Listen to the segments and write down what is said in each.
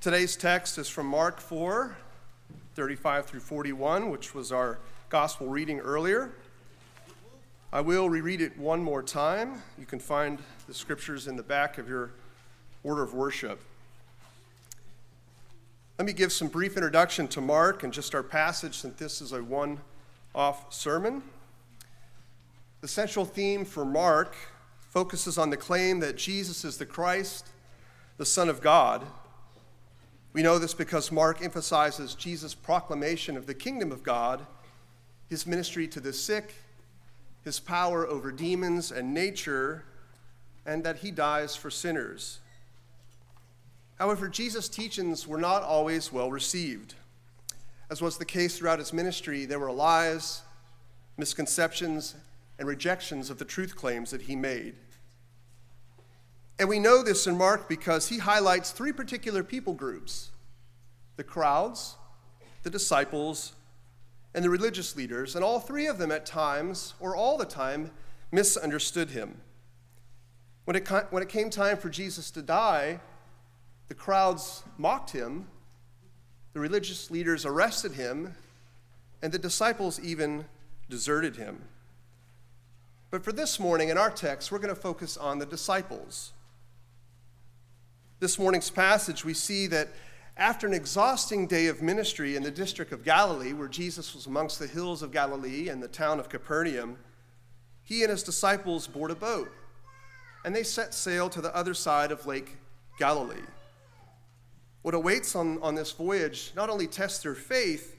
Today's text is from Mark 4, 35 through 41, which was our gospel reading earlier. I will reread it one more time. You can find the scriptures in the back of your order of worship. Let me give some brief introduction to Mark and just our passage since this is a one off sermon. The central theme for Mark focuses on the claim that Jesus is the Christ, the Son of God we know this because Mark emphasizes Jesus' proclamation of the kingdom of God, his ministry to the sick, his power over demons and nature, and that he dies for sinners. However, Jesus' teachings were not always well received. As was the case throughout his ministry, there were lies, misconceptions, and rejections of the truth claims that he made. And we know this in Mark because he highlights three particular people groups the crowds, the disciples, and the religious leaders. And all three of them, at times, or all the time, misunderstood him. When it, when it came time for Jesus to die, the crowds mocked him, the religious leaders arrested him, and the disciples even deserted him. But for this morning in our text, we're going to focus on the disciples. This morning's passage, we see that after an exhausting day of ministry in the district of Galilee, where Jesus was amongst the hills of Galilee and the town of Capernaum, he and his disciples board a boat and they set sail to the other side of Lake Galilee. What awaits on, on this voyage not only tests their faith,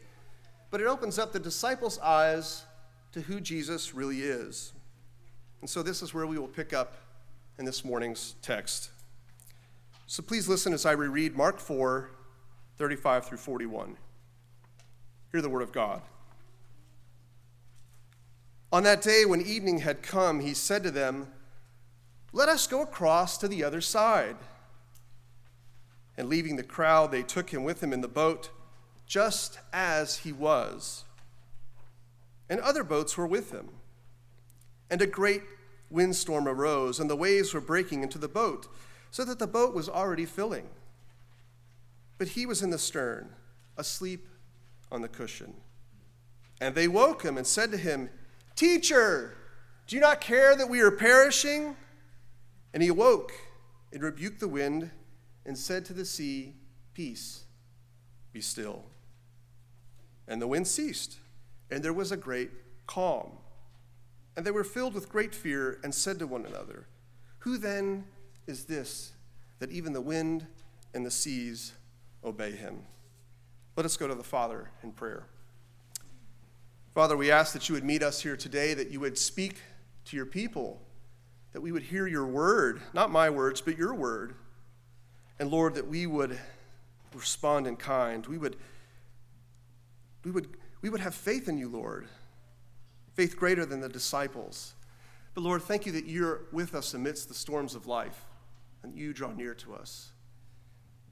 but it opens up the disciples' eyes to who Jesus really is. And so, this is where we will pick up in this morning's text. So please listen as I reread Mark 4 35 through 41. Hear the word of God. On that day, when evening had come, he said to them, Let us go across to the other side. And leaving the crowd, they took him with them in the boat, just as he was. And other boats were with him. And a great windstorm arose, and the waves were breaking into the boat so that the boat was already filling. But he was in the stern, asleep on the cushion. And they woke him and said to him, Teacher, do you not care that we are perishing? And he awoke and rebuked the wind and said to the sea, Peace, be still. And the wind ceased, and there was a great calm. And they were filled with great fear and said to one another, Who then is this that even the wind and the seas obey him. Let us go to the Father in prayer. Father, we ask that you would meet us here today, that you would speak to your people, that we would hear your word, not my words, but your word. And Lord, that we would respond in kind. We would, we would, we would have faith in you, Lord, faith greater than the disciples. But Lord, thank you that you're with us amidst the storms of life and you draw near to us.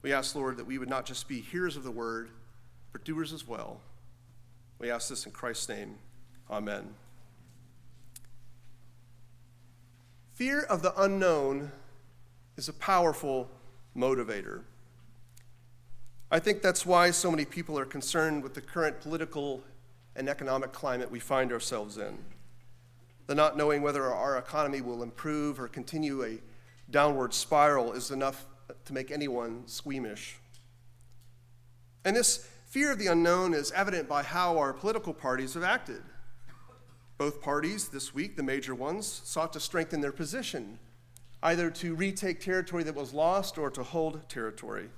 We ask, Lord, that we would not just be hearers of the word, but doers as well. We ask this in Christ's name. Amen. Fear of the unknown is a powerful motivator. I think that's why so many people are concerned with the current political and economic climate we find ourselves in. The not knowing whether our economy will improve or continue a downward spiral is enough to make anyone squeamish. And this fear of the unknown is evident by how our political parties have acted. Both parties this week, the major ones, sought to strengthen their position, either to retake territory that was lost or to hold territory.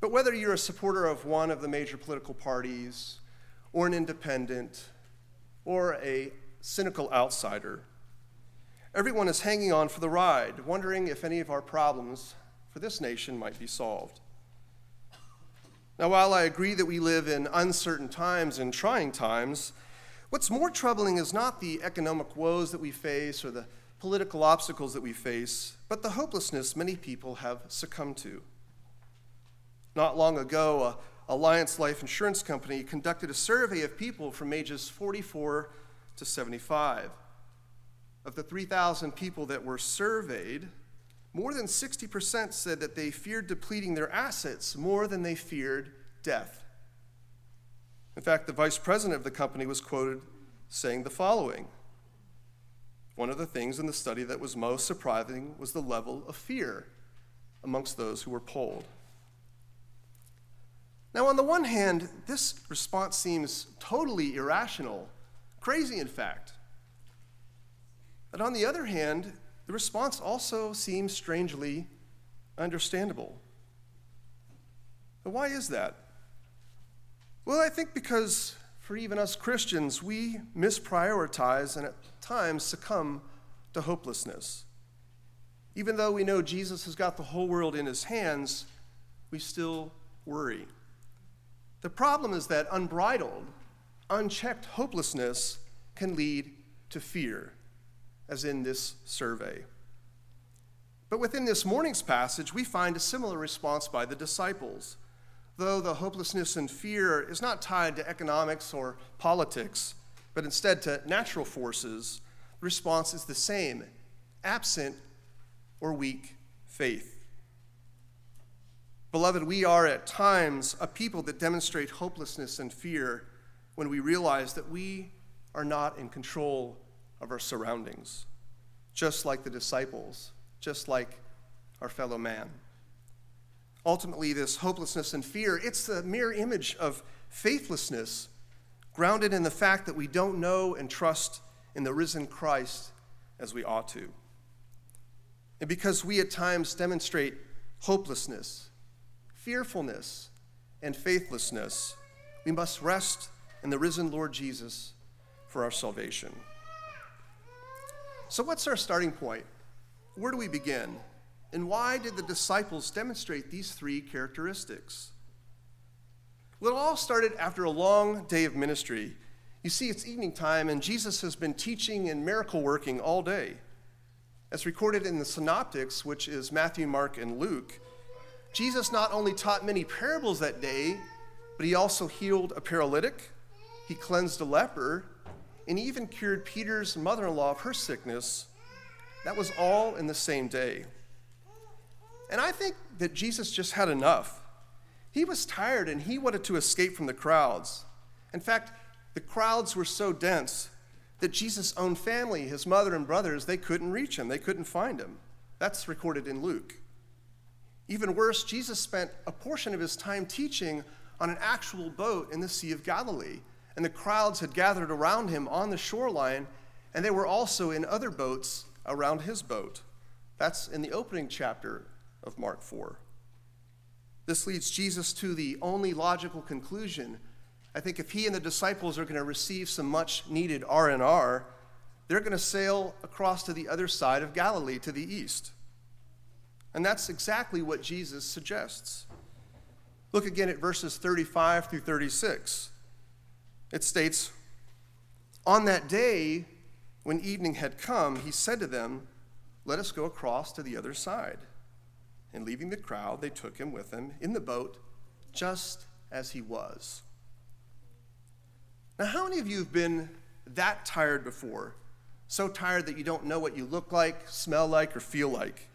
But whether you're a supporter of one of the major political parties, or an independent, or a cynical outsider, Everyone is hanging on for the ride, wondering if any of our problems for this nation might be solved. Now, while I agree that we live in uncertain times and trying times, what's more troubling is not the economic woes that we face or the political obstacles that we face, but the hopelessness many people have succumbed to. Not long ago, a Allianz Life Insurance Company conducted a survey of people from ages 44 to 75 of the 3,000 people that were surveyed, more than 60% said that they feared depleting their assets more than they feared death. In fact, the vice president of the company was quoted saying the following One of the things in the study that was most surprising was the level of fear amongst those who were polled. Now, on the one hand, this response seems totally irrational, crazy, in fact. But on the other hand, the response also seems strangely understandable. But why is that? Well, I think because for even us Christians, we misprioritize and at times succumb to hopelessness. Even though we know Jesus has got the whole world in his hands, we still worry. The problem is that unbridled, unchecked hopelessness can lead to fear as in this survey. But within this morning's passage, we find a similar response by the disciples. Though the hopelessness and fear is not tied to economics or politics, but instead to natural forces, the response is the same absent or weak faith. Beloved, we are at times a people that demonstrate hopelessness and fear when we realize that we are not in control of our surroundings, just like the disciples, just like our fellow man. Ultimately, this hopelessness and fear, it's the mere image of faithlessness grounded in the fact that we don't know and trust in the risen Christ as we ought to. And because we at times demonstrate hopelessness, fearfulness, and faithlessness, we must rest in the risen Lord Jesus for our salvation. So, what's our starting point? Where do we begin? And why did the disciples demonstrate these three characteristics? Well, it all started after a long day of ministry. You see, it's evening time, and Jesus has been teaching and miracle working all day. As recorded in the Synoptics, which is Matthew, Mark, and Luke, Jesus not only taught many parables that day, but he also healed a paralytic, he cleansed a leper, and even cured Peter's mother in law of her sickness. That was all in the same day. And I think that Jesus just had enough. He was tired and he wanted to escape from the crowds. In fact, the crowds were so dense that Jesus' own family, his mother and brothers, they couldn't reach him, they couldn't find him. That's recorded in Luke. Even worse, Jesus spent a portion of his time teaching on an actual boat in the Sea of Galilee and the crowds had gathered around him on the shoreline, and they were also in other boats around his boat. That's in the opening chapter of Mark 4. This leads Jesus to the only logical conclusion. I think if he and the disciples are going to receive some much needed R&R, they're going to sail across to the other side of Galilee to the east. And that's exactly what Jesus suggests. Look again at verses 35 through 36. It states, On that day, when evening had come, he said to them, Let us go across to the other side. And leaving the crowd, they took him with them in the boat, just as he was. Now, how many of you have been that tired before? So tired that you don't know what you look like, smell like, or feel like.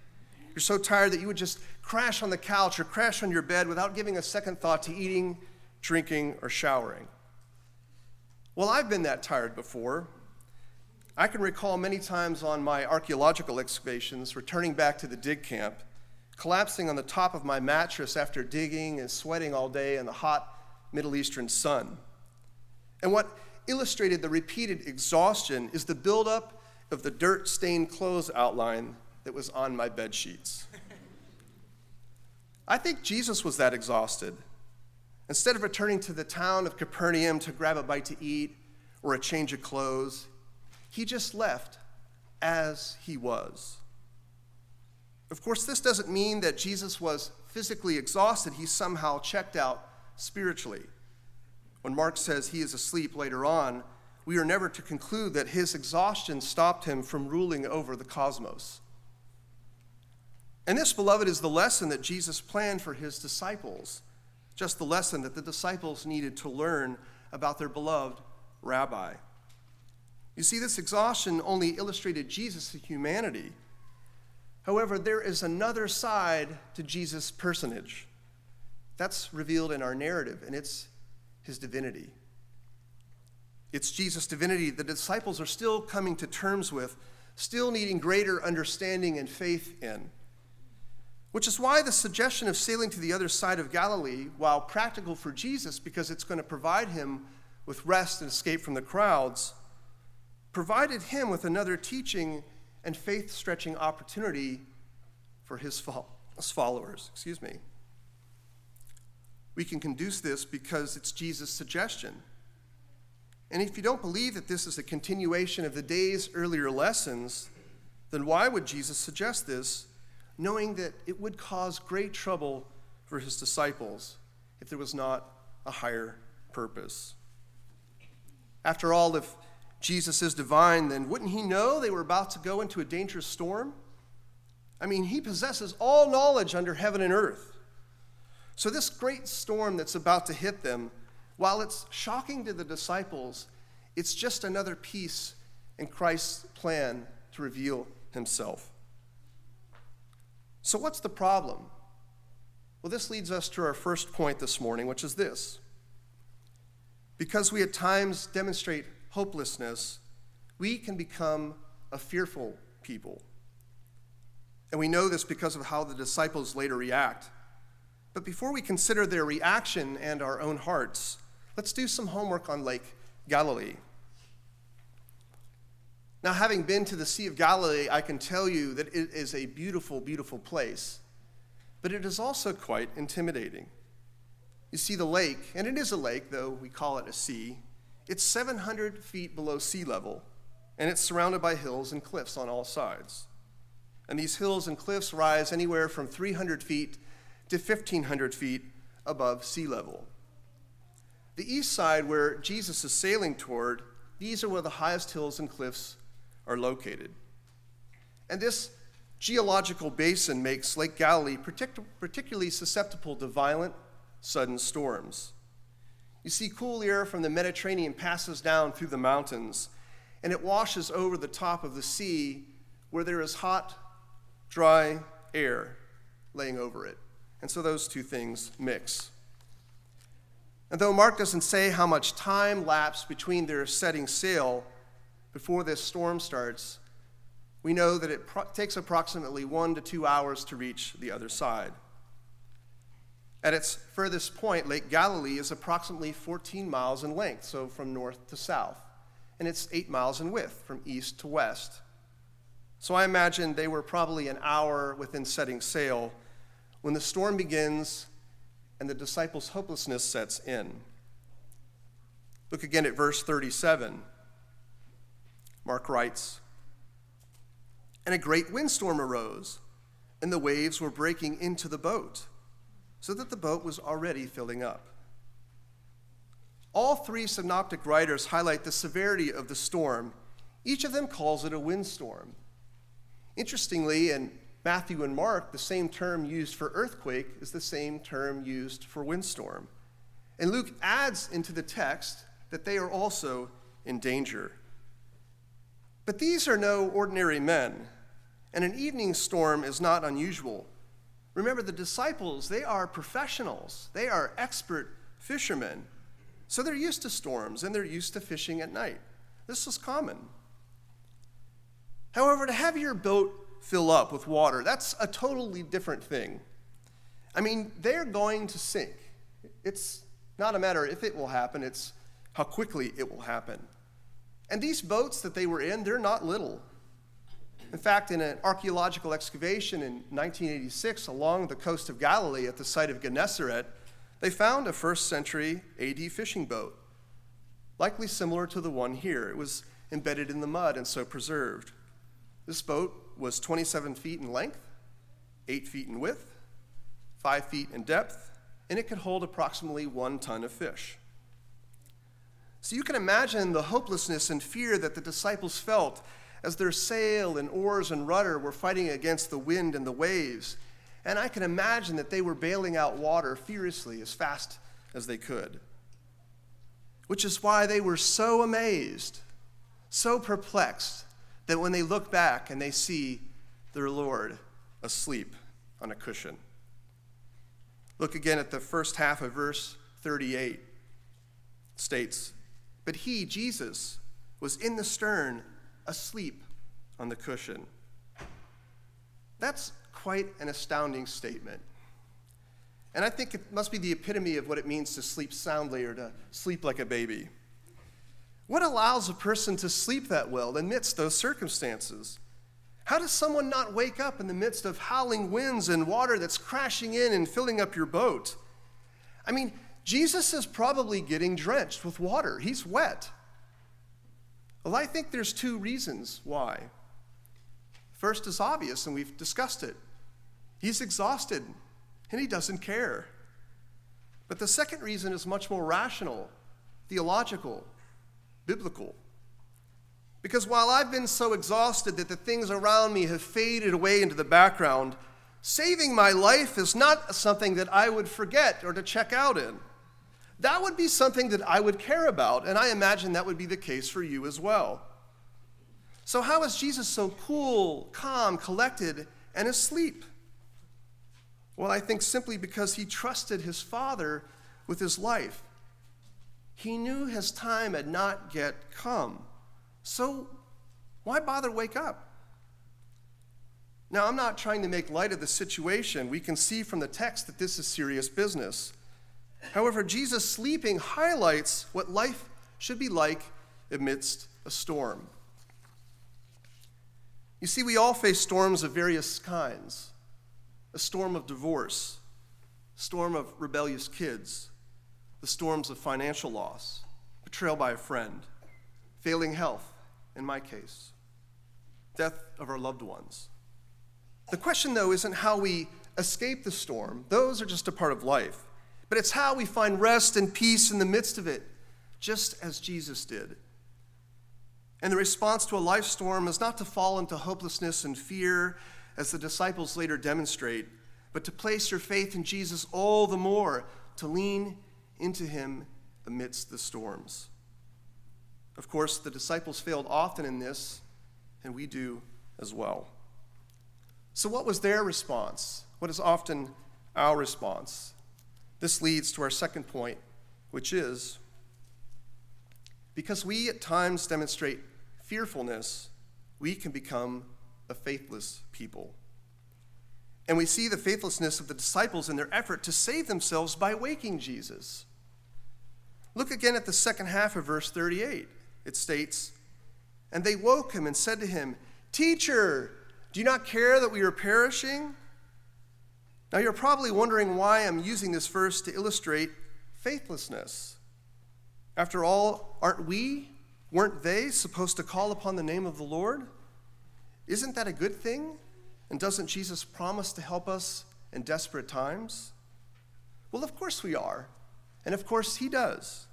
You're so tired that you would just crash on the couch or crash on your bed without giving a second thought to eating, drinking, or showering. Well, I've been that tired before. I can recall many times on my archaeological excavations returning back to the dig camp, collapsing on the top of my mattress after digging and sweating all day in the hot Middle Eastern sun. And what illustrated the repeated exhaustion is the buildup of the dirt stained clothes outline that was on my bed sheets. I think Jesus was that exhausted. Instead of returning to the town of Capernaum to grab a bite to eat or a change of clothes, he just left as he was. Of course, this doesn't mean that Jesus was physically exhausted. He somehow checked out spiritually. When Mark says he is asleep later on, we are never to conclude that his exhaustion stopped him from ruling over the cosmos. And this, beloved, is the lesson that Jesus planned for his disciples just the lesson that the disciples needed to learn about their beloved rabbi. You see, this exhaustion only illustrated Jesus' humanity. However, there is another side to Jesus' personage. That's revealed in our narrative, and it's his divinity. It's Jesus' divinity the disciples are still coming to terms with, still needing greater understanding and faith in. Which is why the suggestion of sailing to the other side of Galilee, while practical for Jesus because it's going to provide him with rest and escape from the crowds, provided him with another teaching and faith stretching opportunity for his followers. Excuse me. We can conduce this because it's Jesus' suggestion. And if you don't believe that this is a continuation of the day's earlier lessons, then why would Jesus suggest this, knowing that it would cause great trouble for his disciples if there was not a higher purpose? After all, if Jesus is divine, then wouldn't he know they were about to go into a dangerous storm? I mean, he possesses all knowledge under heaven and earth. So, this great storm that's about to hit them while it's shocking to the disciples, it's just another piece in Christ's plan to reveal himself. So, what's the problem? Well, this leads us to our first point this morning, which is this. Because we at times demonstrate hopelessness, we can become a fearful people. And we know this because of how the disciples later react. But before we consider their reaction and our own hearts, Let's do some homework on Lake Galilee. Now, having been to the Sea of Galilee, I can tell you that it is a beautiful, beautiful place, but it is also quite intimidating. You see, the lake, and it is a lake, though we call it a sea, it's 700 feet below sea level, and it's surrounded by hills and cliffs on all sides. And these hills and cliffs rise anywhere from 300 feet to 1,500 feet above sea level. The east side, where Jesus is sailing toward, these are where the highest hills and cliffs are located. And this geological basin makes Lake Galilee partic- particularly susceptible to violent, sudden storms. You see, cool air from the Mediterranean passes down through the mountains, and it washes over the top of the sea where there is hot, dry air laying over it. And so those two things mix. And though Mark doesn't say how much time lapsed between their setting sail before this storm starts, we know that it pro- takes approximately one to two hours to reach the other side. At its furthest point, Lake Galilee is approximately 14 miles in length, so from north to south, and it's eight miles in width from east to west. So I imagine they were probably an hour within setting sail when the storm begins and the disciples' hopelessness sets in. Look again at verse 37. Mark writes And a great windstorm arose, and the waves were breaking into the boat, so that the boat was already filling up. All three synoptic writers highlight the severity of the storm. Each of them calls it a windstorm. Interestingly, in Matthew and Mark, the same term used for earthquake is the same term used for windstorm. And Luke adds into the text that they are also in danger. But these are no ordinary men, and an evening storm is not unusual. Remember, the disciples, they are professionals, they are expert fishermen. So they're used to storms and they're used to fishing at night. This was common. However, to have your boat fill up with water. That's a totally different thing. I mean, they're going to sink. It's not a matter if it will happen, it's how quickly it will happen. And these boats that they were in, they're not little. In fact, in an archaeological excavation in 1986 along the coast of Galilee at the site of Gennesaret, they found a first century AD fishing boat, likely similar to the one here. It was embedded in the mud and so preserved. This boat was 27 feet in length, 8 feet in width, 5 feet in depth, and it could hold approximately one ton of fish. So you can imagine the hopelessness and fear that the disciples felt as their sail and oars and rudder were fighting against the wind and the waves. And I can imagine that they were bailing out water furiously as fast as they could. Which is why they were so amazed, so perplexed, that when they look back and they see their Lord, asleep on a cushion. Look again at the first half of verse 38. States, But he, Jesus, was in the stern, asleep on the cushion. That's quite an astounding statement. And I think it must be the epitome of what it means to sleep soundly or to sleep like a baby. What allows a person to sleep that well amidst those circumstances? How does someone not wake up in the midst of howling winds and water that's crashing in and filling up your boat? I mean, Jesus is probably getting drenched with water. He's wet. Well, I think there's two reasons why. First is obvious, and we've discussed it. He's exhausted and he doesn't care. But the second reason is much more rational, theological, biblical. Because while I've been so exhausted that the things around me have faded away into the background, saving my life is not something that I would forget or to check out in. That would be something that I would care about, and I imagine that would be the case for you as well. So, how is Jesus so cool, calm, collected, and asleep? Well, I think simply because he trusted his Father with his life. He knew his time had not yet come. So why bother wake up? Now, I'm not trying to make light of the situation. We can see from the text that this is serious business. However, Jesus sleeping highlights what life should be like amidst a storm. You see, we all face storms of various kinds a storm of divorce, a storm of rebellious kids, the storms of financial loss, betrayal by a friend, failing health, in my case, death of our loved ones. The question, though, isn't how we escape the storm, those are just a part of life, but it's how we find rest and peace in the midst of it, just as Jesus did. And the response to a life storm is not to fall into hopelessness and fear, as the disciples later demonstrate, but to place your faith in Jesus all the more, to lean into him amidst the storms. Of course, the disciples failed often in this, and we do as well. So, what was their response? What is often our response? This leads to our second point, which is because we at times demonstrate fearfulness, we can become a faithless people. And we see the faithlessness of the disciples in their effort to save themselves by waking Jesus. Look again at the second half of verse 38 it states, And they woke him and said to him, Teacher, do you not care that we are perishing? Now you're probably wondering why I'm using this verse to illustrate faithlessness. After all, aren't we, weren't they supposed to call upon the name of the Lord? Isn't that a good thing? And doesn't Jesus promise to help us in desperate times? Well, of course we are. And of course he does.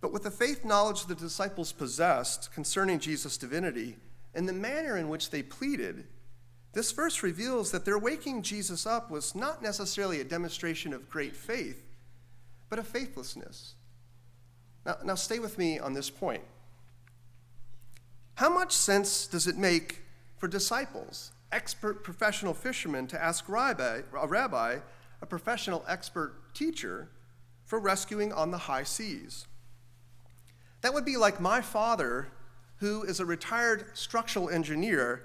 But with the faith knowledge the disciples possessed concerning Jesus' divinity and the manner in which they pleaded, this verse reveals that their waking Jesus up was not necessarily a demonstration of great faith, but of faithlessness. Now, now stay with me on this point. How much sense does it make for disciples, expert professional fishermen, to ask rabbi, a rabbi, a professional expert teacher, for rescuing on the high seas? That would be like my father, who is a retired structural engineer,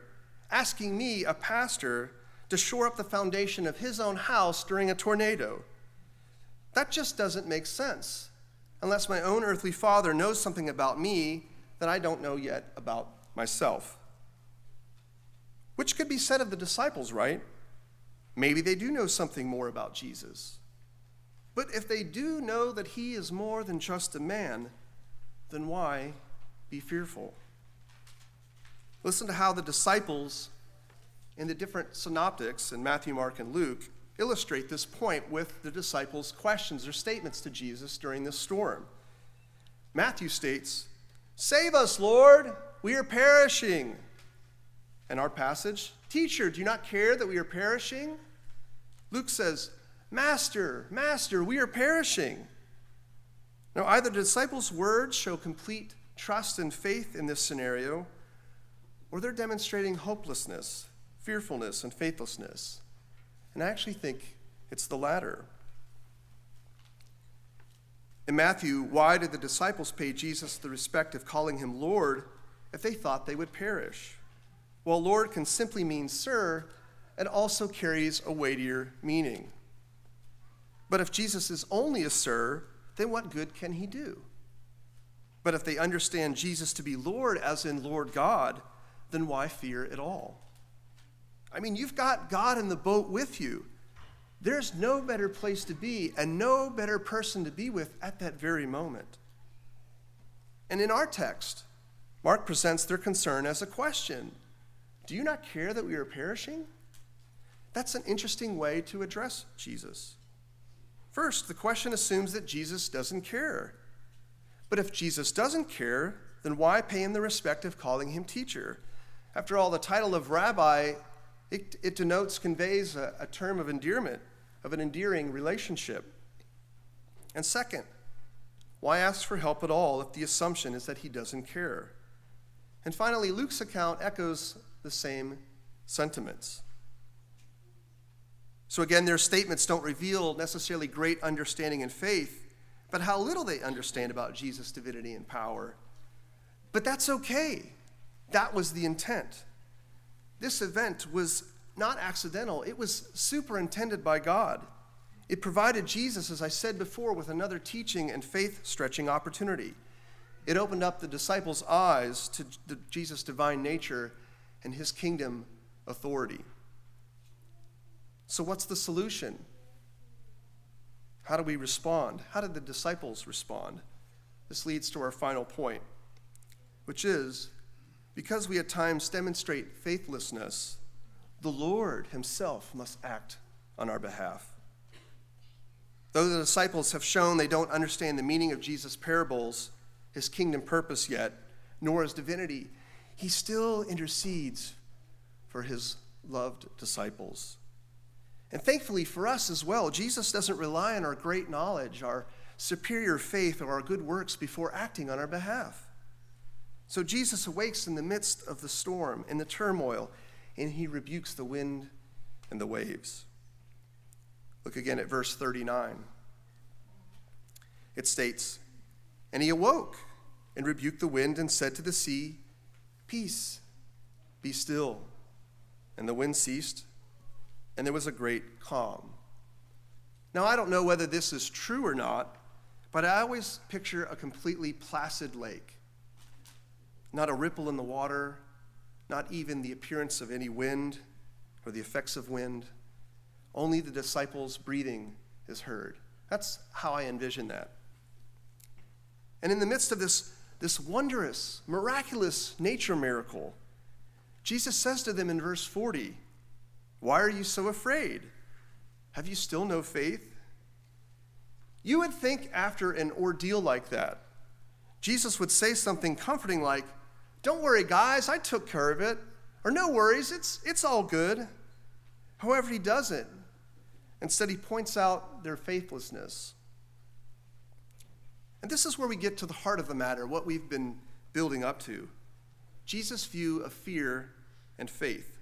asking me, a pastor, to shore up the foundation of his own house during a tornado. That just doesn't make sense unless my own earthly father knows something about me that I don't know yet about myself. Which could be said of the disciples, right? Maybe they do know something more about Jesus. But if they do know that he is more than just a man, then why be fearful? Listen to how the disciples in the different synoptics in Matthew, Mark, and Luke illustrate this point with the disciples' questions or statements to Jesus during this storm. Matthew states, Save us, Lord, we are perishing. And our passage, Teacher, do you not care that we are perishing? Luke says, Master, Master, we are perishing. Now, either the disciples' words show complete trust and faith in this scenario, or they're demonstrating hopelessness, fearfulness and faithlessness. And I actually think it's the latter. In Matthew, why did the disciples pay Jesus the respect of calling him Lord if they thought they would perish? Well, Lord can simply mean sir and also carries a weightier meaning. But if Jesus is only a sir, then what good can he do? But if they understand Jesus to be Lord, as in Lord God, then why fear at all? I mean, you've got God in the boat with you. There's no better place to be and no better person to be with at that very moment. And in our text, Mark presents their concern as a question Do you not care that we are perishing? That's an interesting way to address Jesus. First, the question assumes that Jesus doesn't care. But if Jesus doesn't care, then why pay him the respect of calling him teacher? After all, the title of rabbi, it, it denotes, conveys a, a term of endearment, of an endearing relationship. And second, why ask for help at all if the assumption is that he doesn't care? And finally, Luke's account echoes the same sentiments. So again, their statements don't reveal necessarily great understanding and faith, but how little they understand about Jesus' divinity and power. But that's okay. That was the intent. This event was not accidental, it was superintended by God. It provided Jesus, as I said before, with another teaching and faith stretching opportunity. It opened up the disciples' eyes to Jesus' divine nature and his kingdom authority. So, what's the solution? How do we respond? How did the disciples respond? This leads to our final point, which is because we at times demonstrate faithlessness, the Lord Himself must act on our behalf. Though the disciples have shown they don't understand the meaning of Jesus' parables, His kingdom purpose yet, nor His divinity, He still intercedes for His loved disciples. And thankfully for us as well, Jesus doesn't rely on our great knowledge, our superior faith, or our good works before acting on our behalf. So Jesus awakes in the midst of the storm, in the turmoil, and he rebukes the wind and the waves. Look again at verse 39. It states, And he awoke and rebuked the wind and said to the sea, Peace, be still. And the wind ceased and there was a great calm. Now, I don't know whether this is true or not, but I always picture a completely placid lake. Not a ripple in the water, not even the appearance of any wind or the effects of wind. Only the disciples' breathing is heard. That's how I envision that. And in the midst of this, this wondrous, miraculous nature miracle, Jesus says to them in verse 40, why are you so afraid? Have you still no faith? You would think after an ordeal like that, Jesus would say something comforting like, Don't worry, guys, I took care of it. Or no worries, it's, it's all good. However, he doesn't. Instead, he points out their faithlessness. And this is where we get to the heart of the matter, what we've been building up to Jesus' view of fear and faith.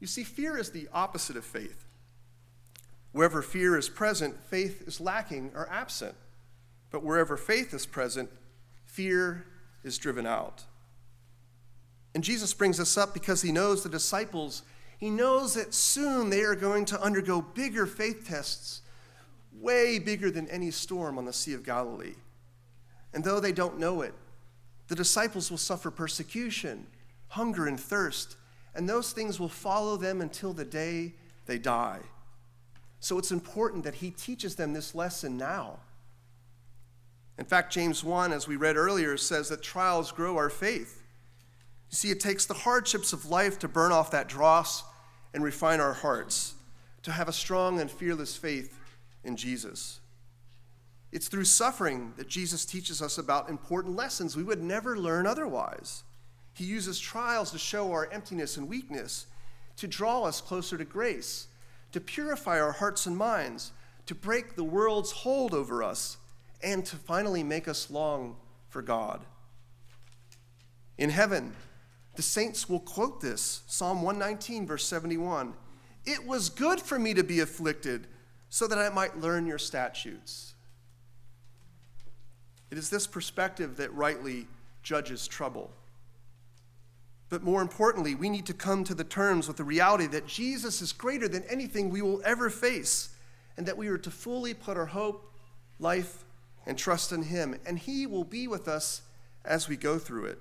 You see, fear is the opposite of faith. Wherever fear is present, faith is lacking or absent. But wherever faith is present, fear is driven out. And Jesus brings this up because he knows the disciples, he knows that soon they are going to undergo bigger faith tests, way bigger than any storm on the Sea of Galilee. And though they don't know it, the disciples will suffer persecution, hunger, and thirst and those things will follow them until the day they die. So it's important that he teaches them this lesson now. In fact, James 1, as we read earlier, says that trials grow our faith. You see, it takes the hardships of life to burn off that dross and refine our hearts, to have a strong and fearless faith in Jesus. It's through suffering that Jesus teaches us about important lessons we would never learn otherwise. He uses trials to show our emptiness and weakness, to draw us closer to grace, to purify our hearts and minds, to break the world's hold over us, and to finally make us long for God. In heaven, The saints will quote this Psalm 119, verse 71. It was good for me to be afflicted so that I might learn your statutes. It is this perspective that rightly judges trouble. But more importantly, we need to come to the terms with the reality that Jesus is greater than anything we will ever face, and that we are to fully put our hope, life, and trust in Him, and He will be with us as we go through it.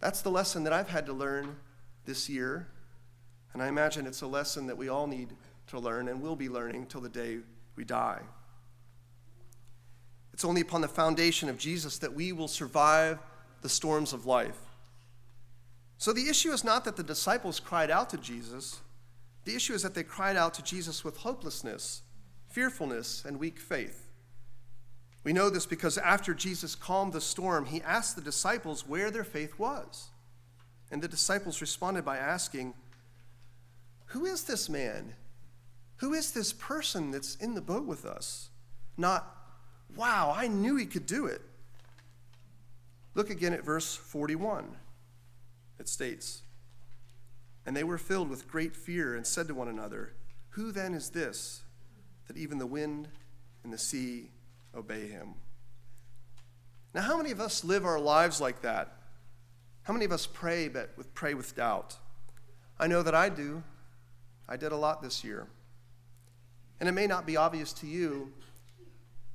That's the lesson that I've had to learn this year, and I imagine it's a lesson that we all need to learn and will be learning till the day we die. It's only upon the foundation of Jesus that we will survive the storms of life. So the issue is not that the disciples cried out to Jesus, the issue is that they cried out to Jesus with hopelessness, fearfulness, and weak faith. We know this because after Jesus calmed the storm, he asked the disciples where their faith was. And the disciples responded by asking, Who is this man? Who is this person that's in the boat with us? Not, Wow, I knew he could do it. Look again at verse 41. It states, And they were filled with great fear and said to one another, Who then is this that even the wind and the sea obey him? Now, how many of us live our lives like that? How many of us pray, but with, pray with doubt? I know that I do. I did a lot this year. And it may not be obvious to you,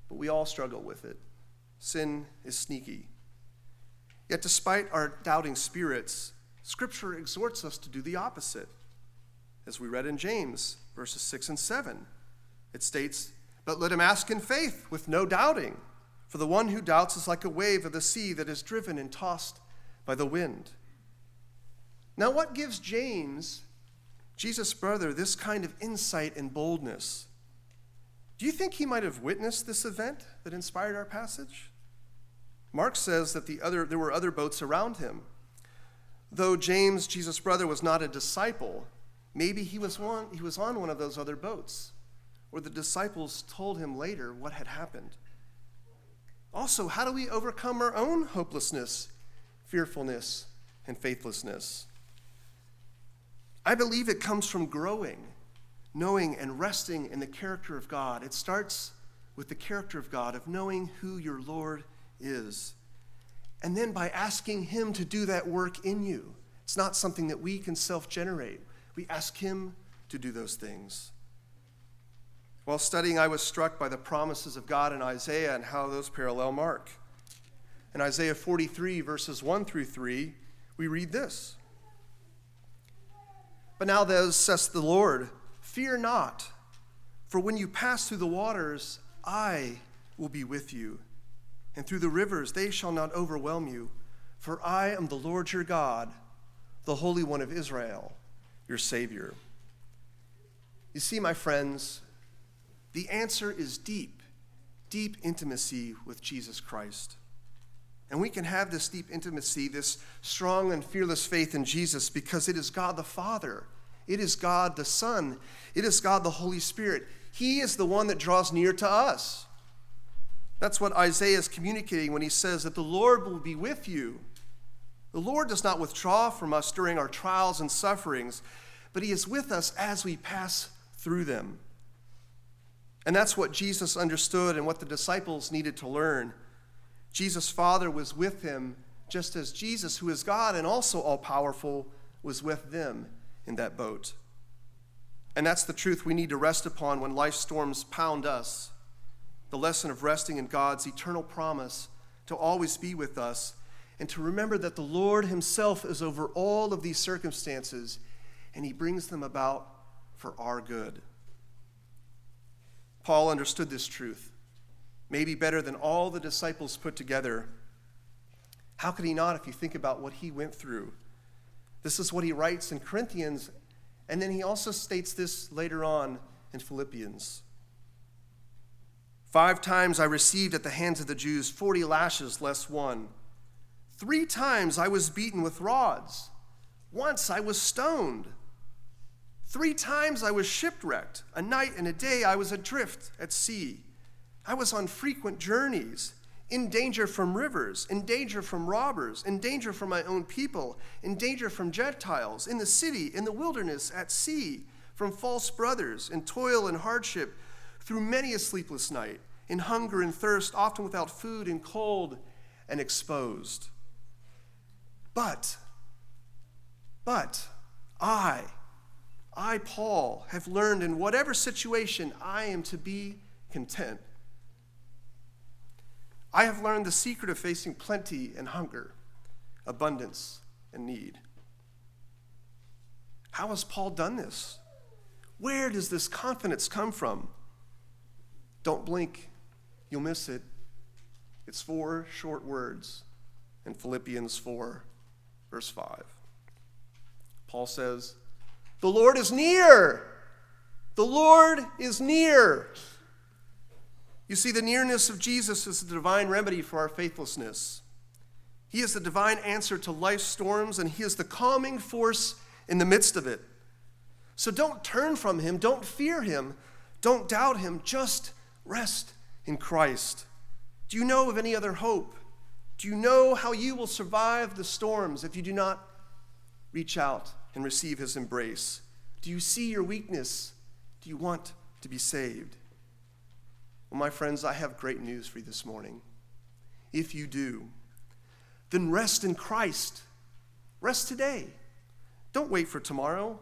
but we all struggle with it. Sin is sneaky. Yet, despite our doubting spirits, Scripture exhorts us to do the opposite. As we read in James, verses 6 and 7, it states, But let him ask in faith, with no doubting. For the one who doubts is like a wave of the sea that is driven and tossed by the wind. Now, what gives James, Jesus' brother, this kind of insight and boldness? Do you think he might have witnessed this event that inspired our passage? Mark says that the other, there were other boats around him. Though James, Jesus' brother, was not a disciple, maybe he was, one, he was on one of those other boats, or the disciples told him later what had happened. Also, how do we overcome our own hopelessness, fearfulness, and faithlessness? I believe it comes from growing, knowing, and resting in the character of God. It starts with the character of God, of knowing who your Lord is and then by asking Him to do that work in you. It's not something that we can self generate. We ask Him to do those things. While studying, I was struck by the promises of God in Isaiah and how those parallel Mark. In Isaiah 43, verses 1 through 3, we read this But now, thus says the Lord, fear not, for when you pass through the waters, I will be with you and through the rivers they shall not overwhelm you. For I am the Lord your God, the Holy One of Israel, your Savior. You see, my friends, the answer is deep, deep intimacy with Jesus Christ. And we can have this deep intimacy, this strong and fearless faith in Jesus, because it is God the Father, it is God the Son, it is God the Holy Spirit. He is the one that draws near to us. That's what Isaiah is communicating when he says that the Lord will be with you. The Lord does not withdraw from us during our trials and sufferings, but he is with us as we pass through them. And that's what Jesus understood and what the disciples needed to learn. Jesus' Father was with him, just as Jesus, who is God and also all powerful, was with them in that boat. And that's the truth we need to rest upon when life storms pound us the lesson of resting in God's eternal promise to always be with us, and to remember that the Lord Himself is over all of these circumstances, and He brings them about for our good. Paul understood this truth, maybe better than all the disciples put together. How could he not if you think about what he went through? This is what he writes in Corinthians, and then he also states this later on in Philippians. Five times I received at the hands of the Jews 40 lashes less one. Three times I was beaten with rods. Once I was stoned. Three times I was shipwrecked. A night and a day I was adrift at sea. I was on frequent journeys, in danger from rivers, in danger from robbers, in danger from my own people, in danger from Gentiles, in the city, in the wilderness, at sea, from false brothers, in toil and hardship, through many a sleepless night, in hunger and thirst, often without food, in cold and exposed. But, but, I, I, Paul, have learned in whatever situation I am to be content. I have learned the secret of facing plenty and hunger, abundance and need. How has Paul done this? Where does this confidence come from? Don't blink, you'll miss it. It's four short words in Philippians 4, verse 5. Paul says, The Lord is near. The Lord is near. You see, the nearness of Jesus is the divine remedy for our faithlessness. He is the divine answer to life's storms, and He is the calming force in the midst of it. So don't turn from Him, don't fear Him, don't doubt Him, just rest in Christ. Do you know of any other hope? Do you know how you will survive the storms if you do not reach out and receive His embrace? Do you see your weakness? Do you want to be saved? Well, my friends, I have great news for you this morning. If you do, then rest in Christ. Rest today. Don't wait for tomorrow.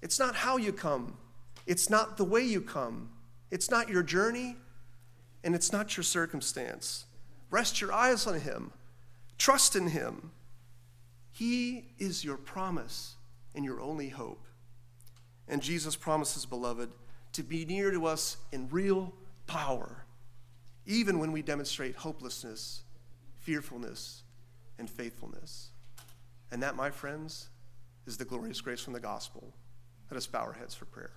It's not how you come, it's not the way you come, it's not your journey, and it's not your circumstance. Rest your eyes on Him, trust in Him. He is your promise and your only hope. And Jesus promises, beloved, to be near to us in real power, even when we demonstrate hopelessness, fearfulness, and faithfulness. And that, my friends, is the glorious grace from the gospel. Let us bow our heads for prayer.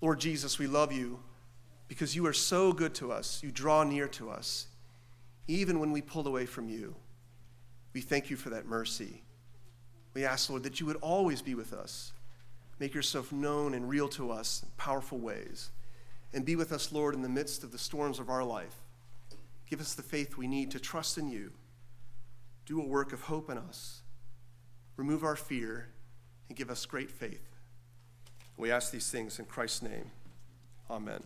Lord Jesus, we love you because you are so good to us. You draw near to us, even when we pull away from you. We thank you for that mercy. We ask, Lord, that you would always be with us Make yourself known and real to us in powerful ways. And be with us, Lord, in the midst of the storms of our life. Give us the faith we need to trust in you. Do a work of hope in us. Remove our fear and give us great faith. We ask these things in Christ's name. Amen.